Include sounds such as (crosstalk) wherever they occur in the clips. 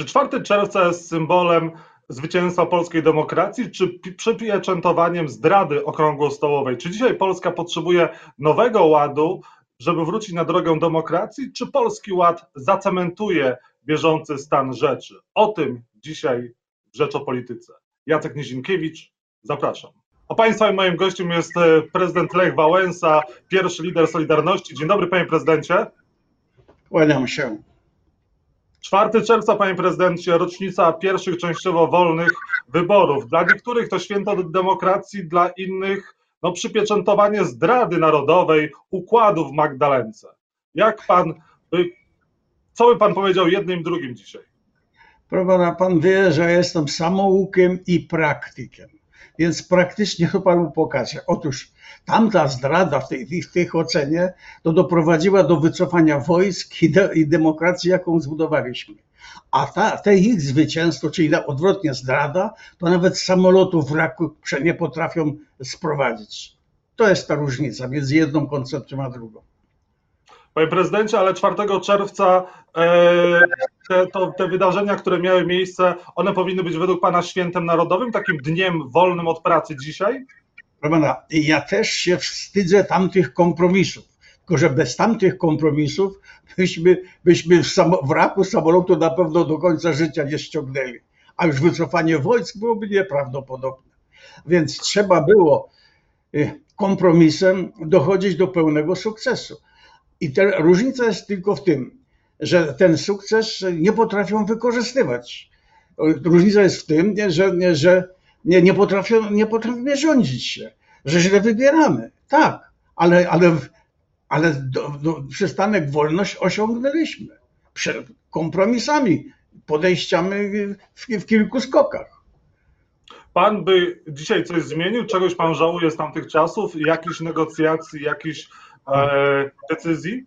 Czy 4 czerwca jest symbolem zwycięstwa polskiej demokracji, czy przypieczętowaniem zdrady okrągłostołowej? Czy dzisiaj Polska potrzebuje nowego ładu, żeby wrócić na drogę demokracji, czy polski ład zacementuje bieżący stan rzeczy? O tym dzisiaj w Rzecz o Polityce. Jacek Nizinkiewicz, zapraszam. A Państwa i moim gościem jest e, prezydent Lech Wałęsa, pierwszy lider Solidarności. Dzień dobry, panie prezydencie. Kłaniam się. 4 czerwca, panie prezydencie, rocznica pierwszych częściowo wolnych wyborów. Dla niektórych to święto demokracji, dla innych no, przypieczętowanie zdrady narodowej, układu w Magdalence. Jak pan, co by pan powiedział jednym drugim dzisiaj? Proszę pana, pan wie, że jestem samoukiem i praktykiem, więc praktycznie to panu pokażę. Otóż tamta zdrada w tej, w tej ocenie to doprowadziła do wycofania wojsk i, de, i demokracji, jaką zbudowaliśmy. A ta, te ich zwycięstwo, czyli odwrotnie zdrada, to nawet samolotów wraku nie potrafią sprowadzić. To jest ta różnica między jedną koncepcją a drugą. Panie prezydencie, ale 4 czerwca e, te, to, te wydarzenia, które miały miejsce, one powinny być według Pana świętem narodowym, takim dniem wolnym od pracy dzisiaj? Pana, ja też się wstydzę tamtych kompromisów. Tylko, że bez tamtych kompromisów byśmy, byśmy w, samo, w samolotu na pewno do końca życia nie ściągnęli. A już wycofanie wojsk byłoby nieprawdopodobne. Więc trzeba było y, kompromisem dochodzić do pełnego sukcesu. I ta różnica jest tylko w tym, że ten sukces nie potrafią wykorzystywać. Różnica jest w tym, że, że nie, nie, potrafią, nie potrafimy rządzić się, że źle wybieramy. Tak, ale, ale, ale do, do, przystanek wolność osiągnęliśmy. Przed kompromisami, podejściami w, w kilku skokach. Pan by dzisiaj coś zmienił? Czegoś pan żałuje z tamtych czasów? Jakichś negocjacji, jakichś decyzji?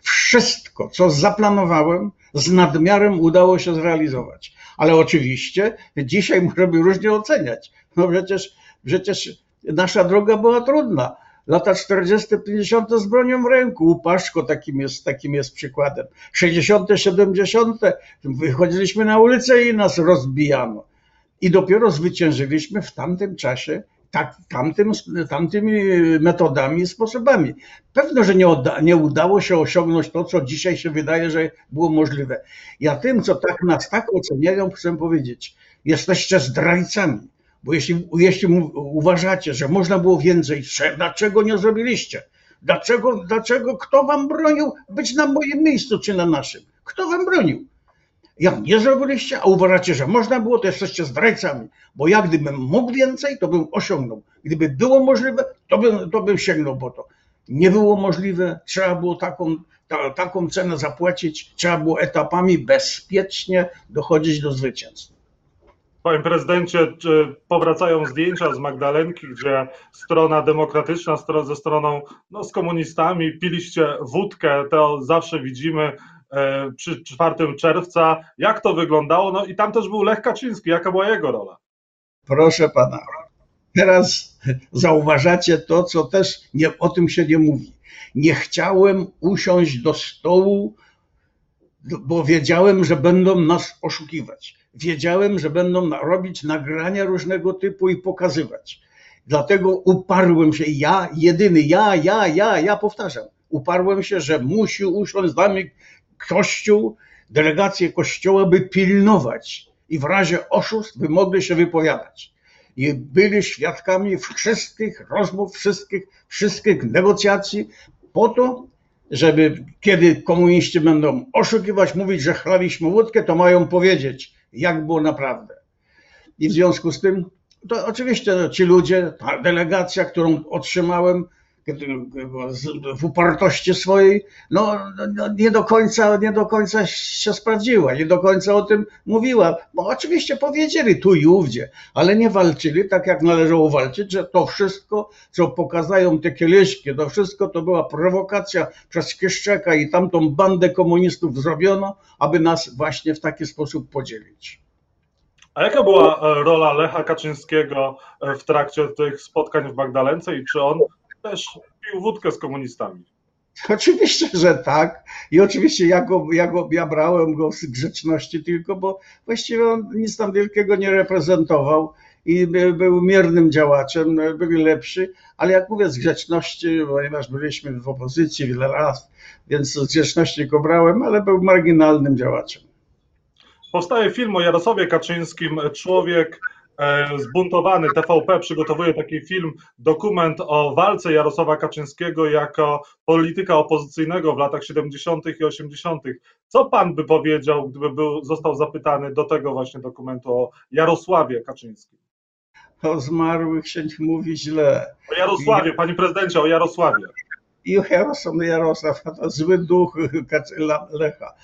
Wszystko, co zaplanowałem, z nadmiarem udało się zrealizować. Ale oczywiście dzisiaj możemy różnie oceniać. No przecież, przecież nasza droga była trudna. Lata 40., 50. z bronią w ręku. Upaszko takim jest, takim jest przykładem. 60., 70. wychodziliśmy na ulicę i nas rozbijano. I dopiero zwyciężyliśmy w tamtym czasie tak, tamtym, tamtymi metodami i sposobami. Pewno, że nie, odda, nie udało się osiągnąć to, co dzisiaj się wydaje, że było możliwe. Ja tym, co tak nas tak oceniają, chcę powiedzieć, jesteście zdrajcami. Bo jeśli, jeśli uważacie, że można było więcej, dlaczego nie zrobiliście? Dlaczego, dlaczego, kto wam bronił być na moim miejscu czy na naszym? Kto wam bronił? Jak nie zrobiliście, a uważacie, że można było, to jesteście zdrajcami. Bo jak gdybym mógł więcej, to bym osiągnął. Gdyby było możliwe, to bym, to bym sięgnął po to. Nie było możliwe, trzeba było taką, ta, taką cenę zapłacić, trzeba było etapami bezpiecznie dochodzić do zwycięstwa. Panie prezydencie, powracają zdjęcia z Magdalenki, gdzie strona demokratyczna ze stroną, no, z komunistami, piliście wódkę, to zawsze widzimy przy 4 czerwca. Jak to wyglądało? No i tam też był Lech Kaczyński. Jaka była jego rola? Proszę pana, teraz zauważacie to, co też nie, o tym się nie mówi. Nie chciałem usiąść do stołu, bo wiedziałem, że będą nas oszukiwać. Wiedziałem, że będą robić nagrania różnego typu i pokazywać. Dlatego uparłem się, ja, jedyny, ja, ja, ja, ja powtarzam, uparłem się, że musi usiąść z nami Kościół, delegacje Kościoła, by pilnować i w razie oszustw by mogli się wypowiadać. I byli świadkami wszystkich rozmów, wszystkich, wszystkich negocjacji po to, żeby kiedy komuniści będą oszukiwać, mówić, że chlaliśmy łódkę, to mają powiedzieć, jak było naprawdę. I w związku z tym, to oczywiście ci ludzie, ta delegacja, którą otrzymałem, w upartości swojej, no, no, nie do końca, nie do końca się sprawdziła, nie do końca o tym mówiła, bo oczywiście powiedzieli tu i ówdzie, ale nie walczyli tak jak należało walczyć, że to wszystko, co pokazają te kieliszki, to wszystko to była prowokacja przez Kieszczeka i tamtą bandę komunistów zrobiono, aby nas właśnie w taki sposób podzielić. A jaka była e, rola Lecha Kaczyńskiego e, w trakcie tych spotkań w Magdalence i czy on też pił wódkę z komunistami. (laughs) Oczywiście, że tak. I oczywiście ja, go, ja, go, ja brałem go z grzeczności tylko, bo właściwie on nic tam wielkiego nie reprezentował i był miernym działaczem, był lepszy, ale jak mówię z grzeczności, ponieważ byliśmy w opozycji wiele lat, więc z grzeczności go brałem, ale był marginalnym działaczem. Powstaje film o Jarosławie Kaczyńskim, człowiek zbuntowany TVP przygotowuje taki film, dokument o walce Jarosława Kaczyńskiego jako polityka opozycyjnego w latach 70. i 80. Co pan by powiedział, gdyby był, został zapytany do tego właśnie dokumentu o Jarosławie Kaczyńskim? O zmarłych się nie mówi źle. O Jarosławie, panie prezydencie, o Jarosławie. I Jarosław, Jarosław, to zły duch Lecha.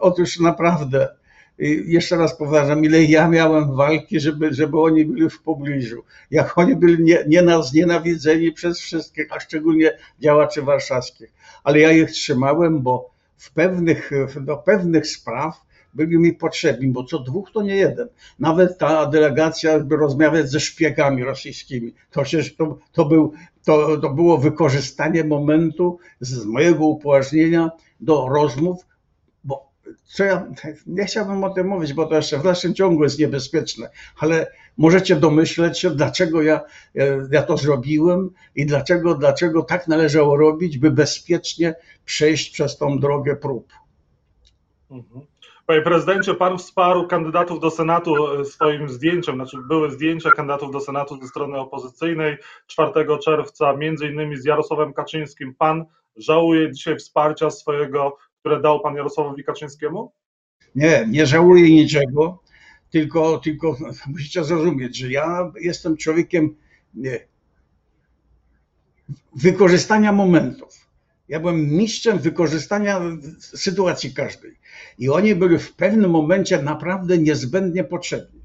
Otóż naprawdę jeszcze raz powtarzam, ile ja miałem walki, żeby, żeby oni byli w pobliżu. Jak oni byli nie, nie nas nienawidzeni przez wszystkich, a szczególnie działaczy warszawskich. Ale ja ich trzymałem, bo w pewnych, do pewnych spraw byli mi potrzebni, bo co dwóch to nie jeden. Nawet ta delegacja, by rozmawiać ze szpiegami rosyjskimi, to przecież to, to, był, to, to było wykorzystanie momentu z mojego upoważnienia do rozmów co ja nie chciałbym o tym mówić, bo to jeszcze w dalszym ciągu jest niebezpieczne, ale możecie domyśleć się, dlaczego ja, ja to zrobiłem i dlaczego, dlaczego tak należało robić, by bezpiecznie przejść przez tą drogę prób. Mhm. Panie prezydencie, pan wsparł kandydatów do Senatu e, swoim zdjęciem, znaczy były zdjęcia kandydatów do Senatu ze strony opozycyjnej 4 czerwca, między innymi z Jarosławem Kaczyńskim. Pan żałuje dzisiaj wsparcia swojego które dał pan Jarosławowi Kaczyńskiemu? Nie, nie żałuję niczego, tylko, tylko musicie zrozumieć, że ja jestem człowiekiem nie, wykorzystania momentów. Ja byłem mistrzem wykorzystania sytuacji każdej. I oni byli w pewnym momencie naprawdę niezbędnie potrzebni.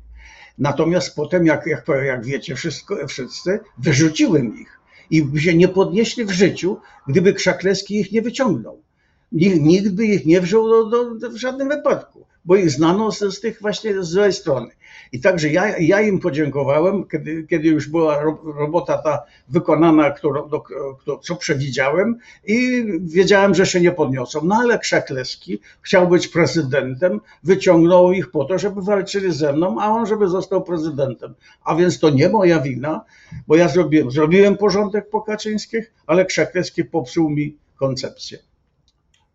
Natomiast potem, jak, jak, jak wiecie wszystko, wszyscy, wyrzuciłem ich. I by się nie podnieśli w życiu, gdyby Krzaklewski ich nie wyciągnął nikt by ich nie wziął do, do, do, w żadnym wypadku, bo ich znano z, z tych właśnie z złej strony. I także ja, ja im podziękowałem, kiedy, kiedy już była robota ta wykonana, którą, do, co przewidziałem i wiedziałem, że się nie podniosą. No ale Krzaklewski chciał być prezydentem, wyciągnął ich po to, żeby walczyli ze mną, a on żeby został prezydentem. A więc to nie moja wina, bo ja zrobiłem, zrobiłem porządek po Kaczyńskich, ale Krzaklewski popsuł mi koncepcję.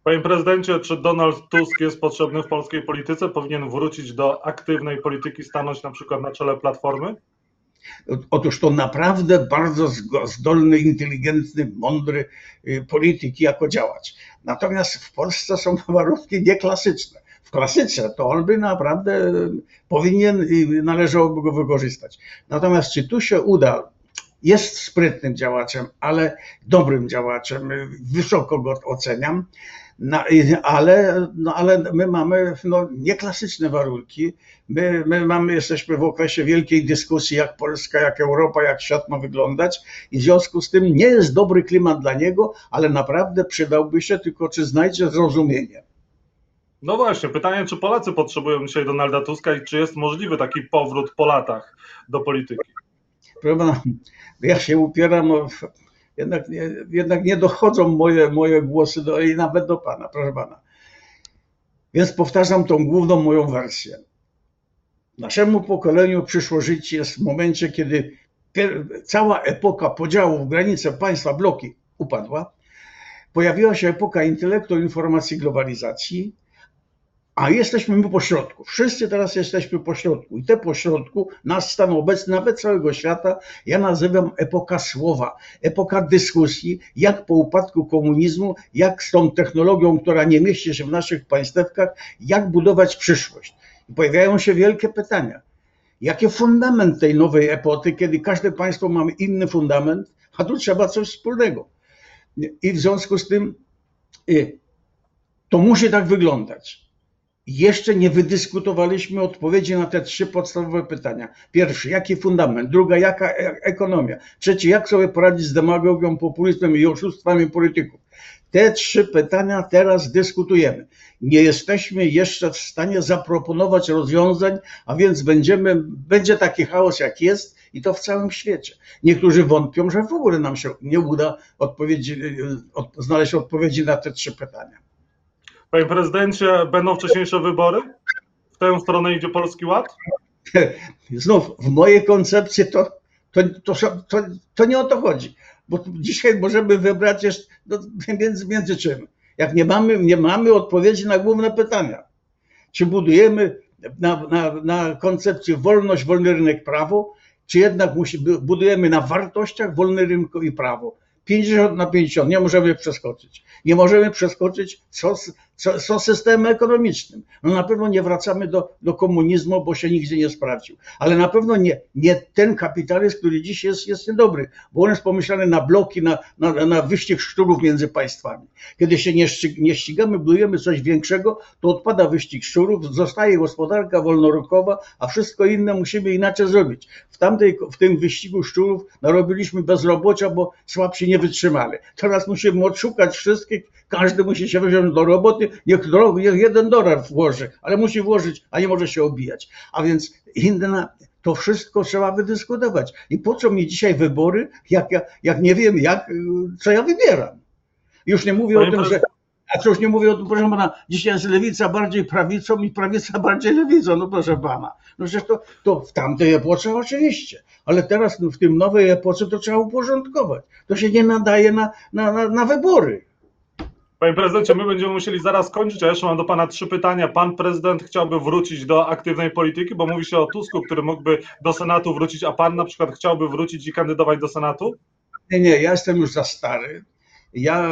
Panie prezydencie, czy Donald Tusk jest potrzebny w polskiej polityce? Powinien wrócić do aktywnej polityki, stanąć na przykład na czele platformy? Otóż to naprawdę bardzo zdolny, inteligentny, mądry y, polityk jako działacz. Natomiast w Polsce są (laughs) warunki nieklasyczne. W klasyce to on by naprawdę powinien i należałoby go wykorzystać. Natomiast czy tu się uda, jest sprytnym działaczem, ale dobrym działaczem, wysoko go oceniam. No, ale, no, ale my mamy no, nieklasyczne warunki. My, my mamy, jesteśmy w okresie wielkiej dyskusji, jak Polska, jak Europa, jak świat ma wyglądać, i w związku z tym nie jest dobry klimat dla niego, ale naprawdę przydałby się, tylko czy znajdzie zrozumienie. No właśnie, pytanie, czy Polacy potrzebują dzisiaj Donalda Tuska i czy jest możliwy taki powrót po latach do polityki? Proszę ja się upieram jednak nie, jednak nie dochodzą moje, moje głosy do, i nawet do Pana, proszę Pana. Więc powtarzam tą główną moją wersję. Naszemu pokoleniu przyszło życie jest w momencie, kiedy cała epoka podziału w granice państwa, bloki upadła. Pojawiła się epoka intelektu, informacji, globalizacji, a jesteśmy my pośrodku. Wszyscy teraz jesteśmy pośrodku. I te pośrodku, nas stan obecny, nawet całego świata, ja nazywam epoka słowa, epoka dyskusji, jak po upadku komunizmu, jak z tą technologią, która nie mieści się w naszych państewkach, jak budować przyszłość. I pojawiają się wielkie pytania. Jaki fundament tej nowej epoki, kiedy każde państwo ma inny fundament, a tu trzeba coś wspólnego. I w związku z tym y, to musi tak wyglądać jeszcze nie wydyskutowaliśmy odpowiedzi na te trzy podstawowe pytania. Pierwszy, jaki fundament? Druga, jaka e- ekonomia? Trzeci, jak sobie poradzić z demagogią, populizmem i oszustwami polityków? Te trzy pytania teraz dyskutujemy. Nie jesteśmy jeszcze w stanie zaproponować rozwiązań, a więc będziemy, będzie taki chaos jak jest i to w całym świecie. Niektórzy wątpią, że w ogóle nam się nie uda odpowiedzi, od, znaleźć odpowiedzi na te trzy pytania. Panie prezydencie, będą wcześniejsze wybory? W tę stronę idzie Polski Ład? (laughs) Znów, w mojej koncepcji to, to, to, to, to nie o to chodzi, bo dzisiaj możemy wybrać jeszcze no, między, między czym. Jak nie mamy, nie mamy odpowiedzi na główne pytania. Czy budujemy na, na, na koncepcji wolność, wolny rynek, prawo, czy jednak musi, budujemy na wartościach wolny rynek i prawo. 50 na 50 nie możemy przeskoczyć. Nie możemy przeskoczyć co, co systemem ekonomicznym. No na pewno nie wracamy do, do komunizmu, bo się nigdzie nie sprawdził. Ale na pewno nie, nie ten kapitalizm, który dziś jest, jest niedobry, bo on jest pomyślany na bloki, na, na, na wyścig szczurów między państwami. Kiedy się nie, nie ścigamy, budujemy coś większego, to odpada wyścig szczurów, zostaje gospodarka wolnorynkowa, a wszystko inne musimy inaczej zrobić. W, tamtej, w tym wyścigu szczurów narobiliśmy bezrobocia, bo słabsi nie wytrzymali. Teraz musimy odszukać wszystkich, każdy musi się wziąć do roboty, niech, niech jeden dolar włoży, ale musi włożyć, a nie może się obijać. A więc inne, to wszystko trzeba wydyskutować. I po co mi dzisiaj wybory, jak, ja, jak nie wiem, jak, co ja wybieram. Już nie mówię Panie o tym, że. A już nie mówię o tym, proszę pana, dzisiaj jest lewica bardziej prawicą i prawica (laughs) bardziej lewicą, no proszę pana. No przecież to, to w tamtej epoce oczywiście, ale teraz no, w tym nowej epoce to trzeba uporządkować. To się nie nadaje na, na, na, na wybory. Panie prezydencie, my będziemy musieli zaraz kończyć, a jeszcze mam do pana trzy pytania. Pan prezydent chciałby wrócić do aktywnej polityki, bo mówi się o Tusku, który mógłby do Senatu wrócić, a pan na przykład chciałby wrócić i kandydować do Senatu? Nie, nie, ja jestem już za stary. Ja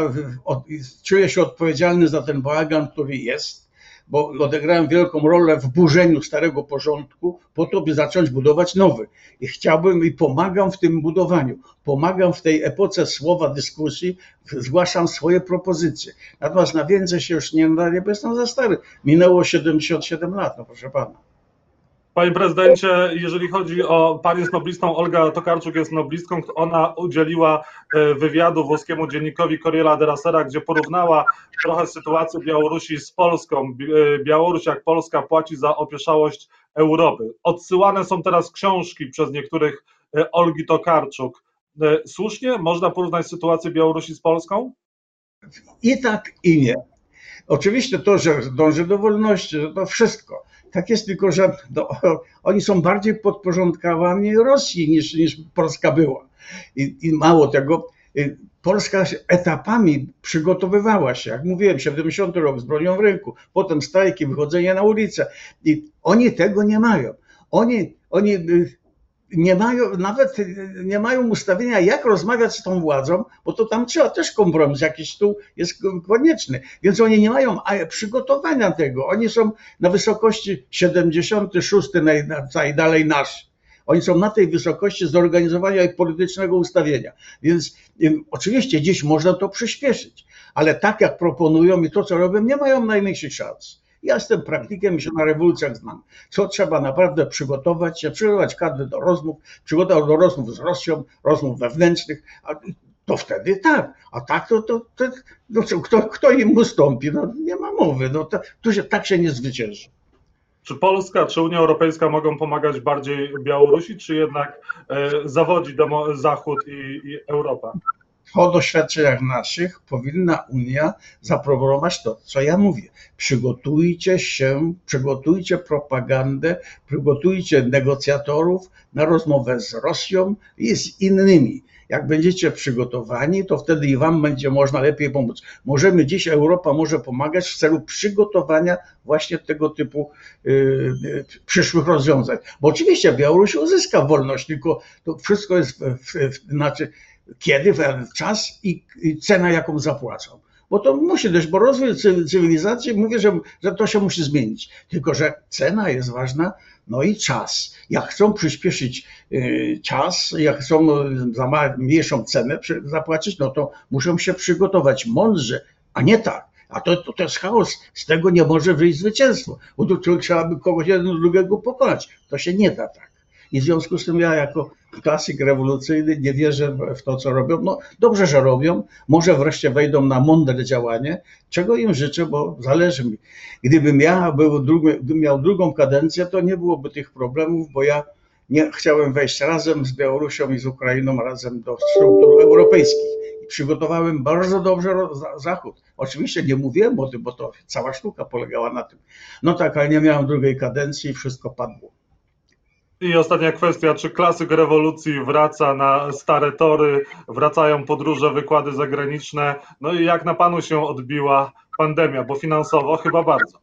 czuję się odpowiedzialny za ten bałagan, który jest bo odegrałem wielką rolę w burzeniu starego porządku po to, by zacząć budować nowy. I chciałbym i pomagam w tym budowaniu. Pomagam w tej epoce słowa, dyskusji, zgłaszam swoje propozycje. Natomiast na więcej się już nie nadaje, bo jestem za stary. Minęło 77 lat, no proszę pana. Panie prezydencie, jeżeli chodzi o panią z noblistą, Olga Tokarczuk jest noblistką, ona udzieliła e, wywiadu włoskiemu dziennikowi Corriere della Sera, gdzie porównała trochę sytuację Białorusi z Polską. E, Białoruś jak Polska płaci za opieszałość Europy. Odsyłane są teraz książki przez niektórych e, Olgi Tokarczuk. Słusznie można porównać sytuację Białorusi z Polską? I tak, i nie. Oczywiście to, że dąży do wolności, to wszystko tak jest tylko, że do, (laughs) oni są bardziej podporządkowani Rosji niż, niż Polska była. I, I, mało tego, y, Polska etapami przygotowywała się, jak mówiłem, 70 rok z bronią w ręku, potem strajki, wychodzenie na ulicę. I oni tego nie mają. Oni, oni y, nie mają, nawet nie mają ustawienia, jak rozmawiać z tą władzą, bo to tam trzeba też kompromis, jakiś tu jest konieczny. Więc oni nie mają przygotowania tego. Oni są na wysokości 76 najdalej nasz. Oni są na tej wysokości zorganizowania i politycznego ustawienia. Więc oczywiście dziś można to przyspieszyć, ale tak jak proponują i to, co robią, nie mają najmniejszych szans. Ja jestem praktykiem i się na rewolucjach znam. Co trzeba naprawdę przygotować się, przygotować kadry do rozmów, przygotować do rozmów z Rosją, rozmów wewnętrznych, to wtedy tak. A tak to, to, to no co, kto, kto im ustąpi? No, nie ma mowy. No, to, tu się, tak się nie zwycięży. Czy Polska, czy Unia Europejska mogą pomagać bardziej Białorusi, czy jednak e, zawodzi Zachód i, i Europa? Po doświadczeniach naszych powinna Unia zaproponować to, co ja mówię. Przygotujcie się, przygotujcie propagandę, przygotujcie negocjatorów na rozmowę z Rosją i z innymi. Jak będziecie przygotowani, to wtedy i Wam będzie można lepiej pomóc. Możemy dziś, Europa może pomagać w celu przygotowania właśnie tego typu yy, przyszłych rozwiązań. Bo oczywiście Białoruś uzyska wolność, tylko to wszystko jest, w, w, w, znaczy kiedy, czas i, cena, jaką zapłacą. Bo to musi dojść, bo rozwój cywilizacji, mówię, że, że to się musi zmienić. Tylko, że cena jest ważna, no i czas. Jak chcą przyspieszyć y, czas, jak chcą za mniejszą cenę zapłacić, no to muszą się przygotować mądrze, a nie tak. A to, to, to jest chaos. Z tego nie może wyjść zwycięstwo, bo tu trzeba by kogoś jeden drugiego pokonać. To się nie da tak. I w związku z tym ja jako klasyk rewolucyjny nie wierzę w to, co robią. No dobrze, że robią. Może wreszcie wejdą na mądre działanie, czego im życzę, bo zależy mi. Gdybym ja był drugi, gdybym miał drugą kadencję, to nie byłoby tych problemów, bo ja nie chciałem wejść razem z Białorusią i z Ukrainą razem do struktur europejskich. I przygotowałem bardzo dobrze Zachód. Oczywiście nie mówiłem o tym, bo to cała sztuka polegała na tym. No tak, ale nie miałem drugiej kadencji i wszystko padło. I ostatnia kwestia, czy klasyk rewolucji wraca na stare tory, wracają podróże, wykłady zagraniczne, no i jak na panu się odbiła pandemia, bo finansowo chyba bardzo.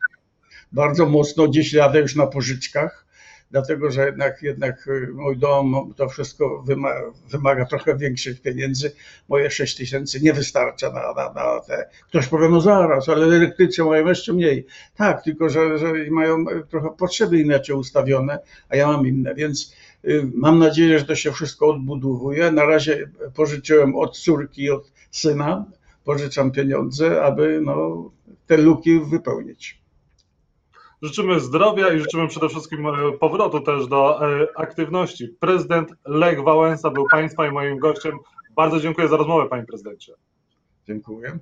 Bardzo mocno, dziś jadę już na pożyczkach, dlatego że jednak, jednak y, mój dom, to wszystko wymaga, wymaga trochę większych pieniędzy. Moje 6 tysięcy nie wystarcza na, na, na te. Ktoś powie, no zaraz, ale elektrycy mają jeszcze mniej. Tak, tylko że, że mają trochę potrzeby inaczej ustawione, a ja mam inne, więc y, mam nadzieję, że to się wszystko odbudowuje. Na razie pożyczyłem od córki, od syna, pożyczam pieniądze, aby no, te luki wypełnić. Życzymy zdrowia i życzymy przede wszystkim e, powrotu też do e, aktywności. Prezydent Lech Wałęsa był Państwa i moim gościem. Bardzo dziękuję za rozmowę, Panie Prezydencie. Dziękuję.